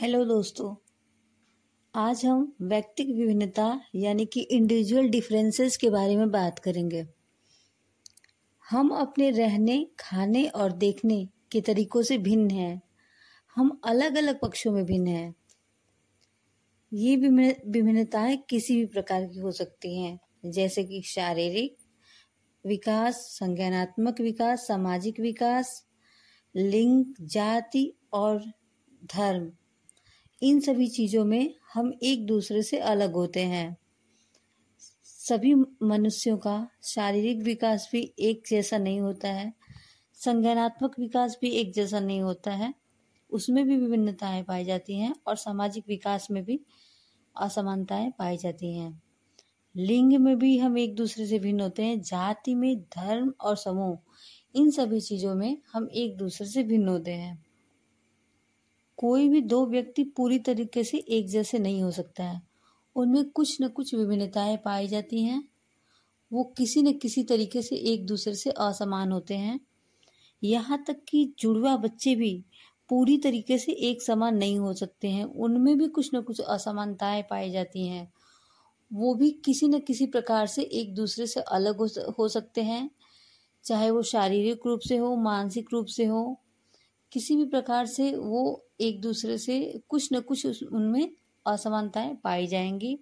Hello दोस्तों, आज हम व्यक्तिक विभिन्नता यानी कि इंडिविजुअल डिफरेंसेस के बारे में बात करेंगे। हम अपने रहने, खाने और देखने के तरीकों से भिन्न हैं। हम अलग अलग पक्षों में भिन्न हैं। ये विभिन्नताएँ किसी भी प्रकार की हो सकती हैं, जैसे कि शारीरिक विकास, संज्ञानात्मक विकास, सामाजिक विकास, लिंग, जाति और धर्म। इन सभी चीज़ों में हम एक दूसरे से अलग होते हैं। सभी मनुष्यों का शारीरिक विकास भी एक जैसा नहीं होता है। संज्ञानात्मक विकास भी एक जैसा नहीं होता है। उसमें भी विभिन्नताएँ पाई जाती हैं और सामाजिक विकास में भी असमानताएँ पाई जाती हैं। लिंग में भी हम एक दूसरे से भिन्न होते हैं। जाति में, धर्म और समूह, इन सभी चीज़ों में हम एक दूसरे से भिन्न होते हैं। कोई भी दो व्यक्ति पूरी तरीके से एक जैसे नहीं हो सकता है। उनमें कुछ न कुछ विभिन्नताएँ पाई जाती हैं। वो किसी न किसी तरीके से एक दूसरे से असमान होते हैं। यहाँ तक कि जुड़वा बच्चे भी पूरी तरीके से एक समान नहीं हो सकते हैं। उनमें भी कुछ न कुछ असमानताएँ पाई जाती हैं। वो भी किसी न किसी प्रकार से एक दूसरे से अलग हो, सकते हैं। चाहे वो शारीरिक रूप से हो मानसिक रूप से हो किसी भी प्रकार से वो एक दूसरे से कुछ न कुछ उनमें असमानताएँ पाई जाएँगी।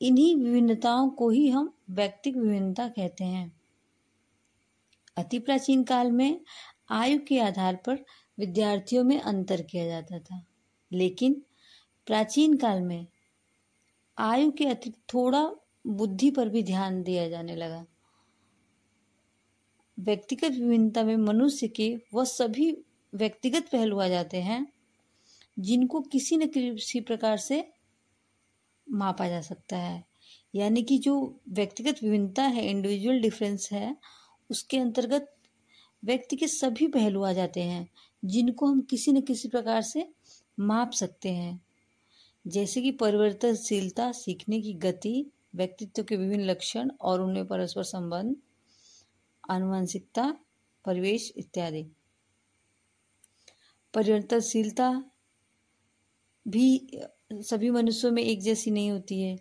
इन्हीं विभिन्नताओं को ही हम व्यक्तिक विभिन्नता कहते हैं। अति प्राचीन काल में आयु के आधार पर विद्यार्थियों में अंतर किया जाता था, लेकिन प्राचीन काल में आयु के अतिरिक्त थोड़ा बुद्धि पर भी ध्यान दिया जाने लगा। व्यक्तिगत विभिन्नता में मनुष्य के वह सभी व्यक्तिगत पहलू आ जाते हैं, जिनको किसी न किसी प्रकार से मापा जा सकता है। यानी कि जो व्यक्तिगत विभिन्नता है इंडिविजुअल डिफरेंस है, उसके अंतर्गत व्यक्ति के सभी पहलू आ जाते हैं, जिनको हम किसी न किसी प्रकार से माप सकते हैं। जैसे कि परिवर्तनशीलता, सीखने की गति, व्यक्तित्व के विभिन्न लक्षण और उनमें परस्पर संबंध आनुवंशिकता परिवेश इत्यादि। परिवर्तनशीलता भी सभी मनुष्यों में एक जैसी नहीं होती है।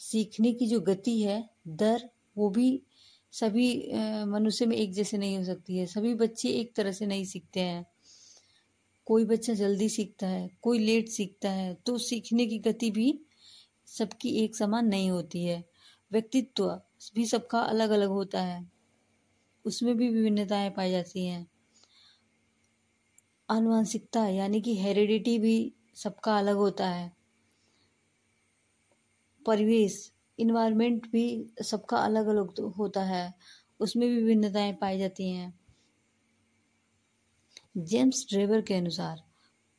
सीखने की जो गति है दर वो भी सभी मनुष्य में एक जैसे नहीं हो सकती है। सभी बच्चे एक तरह से नहीं सीखते हैं। कोई बच्चा जल्दी सीखता है, कोई लेट सीखता है तो सीखने की गति भी सबकी एक समान नहीं होती है। व्यक्तित्व भी सबका अलग अलग होता है। उसमें भी विभिन्नताएँ पाई जाती हैं। आनुवंशिकता यानी कि हेरिडिटी भी सबका अलग होता है। परिवेश इन्वायरमेंट भी सबका अलग अलग तो होता है। उसमें भी विभिन्नताएँ पाई जाती हैं। जेम्स ड्रेवर के अनुसार,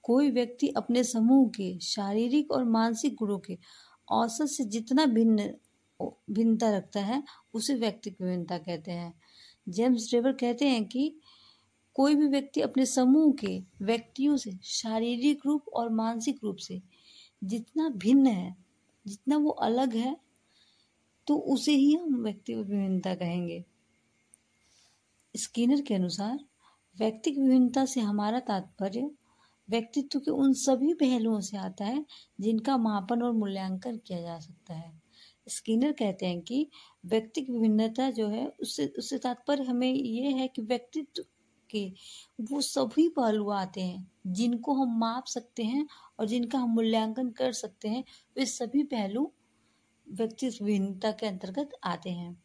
कोई व्यक्ति अपने समूह के शारीरिक और मानसिक गुणों के औसत से जितना भिन्न, भिन्नता रखता है, उसे व्यक्तिक विभिन्नता कहते हैं। जेम्स ड्रेवर कहते हैं कि कोई भी व्यक्ति अपने समूह के व्यक्तियों से शारीरिक रूप और मानसिक रूप से जितना भिन्न है, जितना वो अलग है तो उसे ही हम व्यक्ति विभिन्नता कहेंगे। स्किनर के अनुसार, व्यक्तिक विभिन्नता से हमारा तात्पर्य व्यक्तित्व के उन सभी पहलुओं से आता है जिनका मापन और मूल्यांकन किया जा सकता है। स्किनर कहते हैं कि व्यक्तिक विभिन्नता जो है, उससे उससे तात्पर्य हमें ये है कि व्यक्तित्व के वो सभी पहलू आते हैं, जिनको हम माप सकते हैं और जिनका हम मूल्यांकन कर सकते हैं, वे सभी पहलू व्यक्तित्व विभिन्नता के अंतर्गत आते हैं।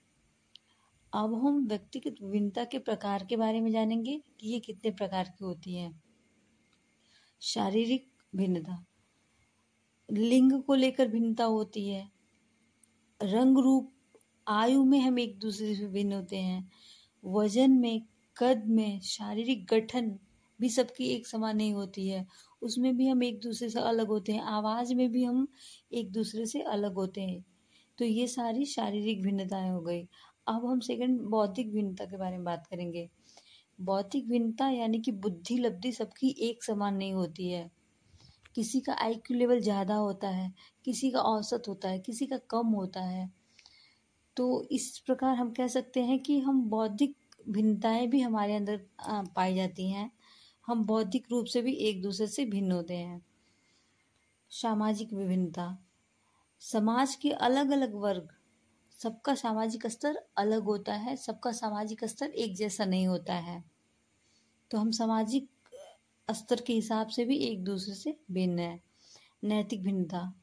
अब हम व्यक्तिगत विभिन्नता के प्रकार के बारे में जानेंगे कि ये कितने प्रकार की होती है। शारीरिक भिन्नता। लिंग को लेकर भिन्नता होती है रंग रूप, आयु में हम एक दूसरे से भिन्न होते हैं। वज़न में, कद में, शारीरिक गठन भी सबकी एक समान नहीं होती है। उसमें भी हम एक दूसरे से अलग होते हैं। आवाज़ में भी हम एक दूसरे से अलग होते हैं। तो ये सारी शारीरिक भिन्नताएँ हो गई। अब हम सेकंड बौद्धिक भिन्नता के बारे में बात करेंगे। बौद्धिक भिन्नता यानी कि बुद्धि लब्धि सबकी एक समान नहीं होती है। किसी का आई क्यू लेवल ज़्यादा होता है, किसी का औसत होता है, किसी का कम होता है। तो इस प्रकार हम कह सकते हैं कि हम बौद्धिक भिन्नताएँ भी हमारे अंदर पाई जाती हैं। हम बौद्धिक रूप से भी एक दूसरे से भिन्न होते हैं। सामाजिक विभिन्नता। समाज के अलग अलग वर्ग। सबका सामाजिक स्तर अलग होता है, सबका सामाजिक स्तर एक जैसा नहीं होता है। तो हम सामाजिक स्तर के हिसाब से भी एक दूसरे से भिन्न है। नैतिक भिन्नता।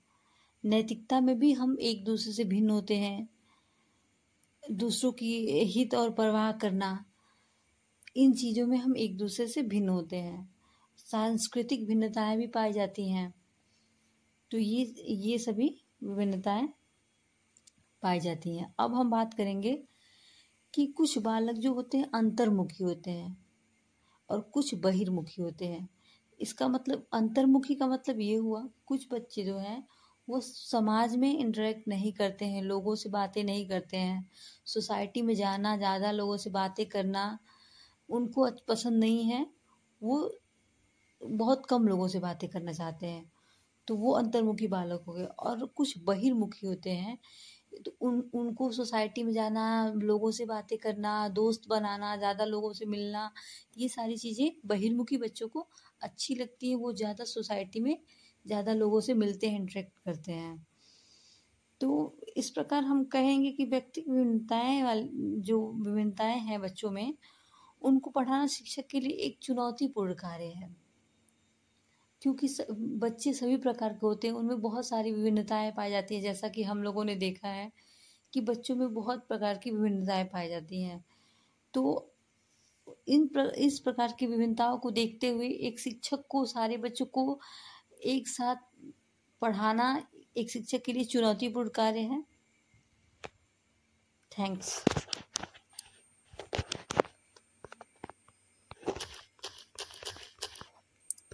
नैतिकता में भी हम एक दूसरे से भिन्न होते हैं। दूसरों की हित और परवाह करना, इन चीज़ों में हम एक दूसरे से भिन्न होते हैं। सांस्कृतिक भिन्नताएँ भी पाई जाती हैं। तो ये ये सभी विभिन्नताएँ पाई जाती हैं। अब हम बात करेंगे कि कुछ बालक जो होते हैं, अंतर्मुखी होते हैं। और कुछ बहिर्मुखी होते हैं। इसका मतलब अंतर्मुखी का मतलब ये हुआ, कुछ बच्चे जो हैं, वो समाज में इंटरेक्ट नहीं करते हैं, लोगों से बातें नहीं करते हैं। सोसाइटी में जाना, ज़्यादा लोगों से बातें करना, उनको पसंद नहीं है, वो बहुत कम लोगों से बातें करना चाहते हैं। तो वो अंतर्मुखी बालक हो गए और कुछ बहिर्मुखी होते हैं तो उन, उनको सोसाइटी में जाना, लोगों से बातें करना, दोस्त बनाना, ज़्यादा लोगों से मिलना, ये सारी चीज़ें बहिर्मुखी बच्चों को अच्छी लगती है, वो ज़्यादा सोसाइटी में ज़्यादा लोगों से मिलते हैं इंटरेक्ट करते हैं। तो इस प्रकार हम कहेंगे कि व्यक्ति विभिन्नताएँ वाली, जो विभिन्नताएँ हैं बच्चों में, उनको पढ़ाना शिक्षक के लिए एक चुनौतीपूर्ण कार्य है। क्योंकि बच्चे सभी प्रकार के होते हैं उनमें बहुत सारी विभिन्नताएँ पाई जाती हैं। जैसा कि हम लोगों ने देखा है कि बच्चों में बहुत प्रकार की विभिन्नताएँ पाई जाती हैं। तो इन प्र, इस प्रकार की विभिन्नताओं को देखते हुए एक शिक्षक को सारे बच्चों को एक साथ पढ़ाना एक शिक्षक के लिए चुनौतीपूर्ण कार्य है। थैंक्स।